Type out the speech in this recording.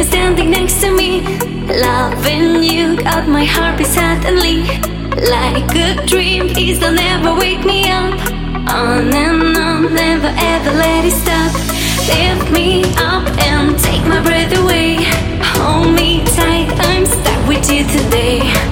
you're standing next to me. Loving you got my heart suddenly. Like a dream, please don't ever wake me up. On and on, never ever let it stop. Lift me up and take my breath away. Hold me tight, I'm stuck with you today.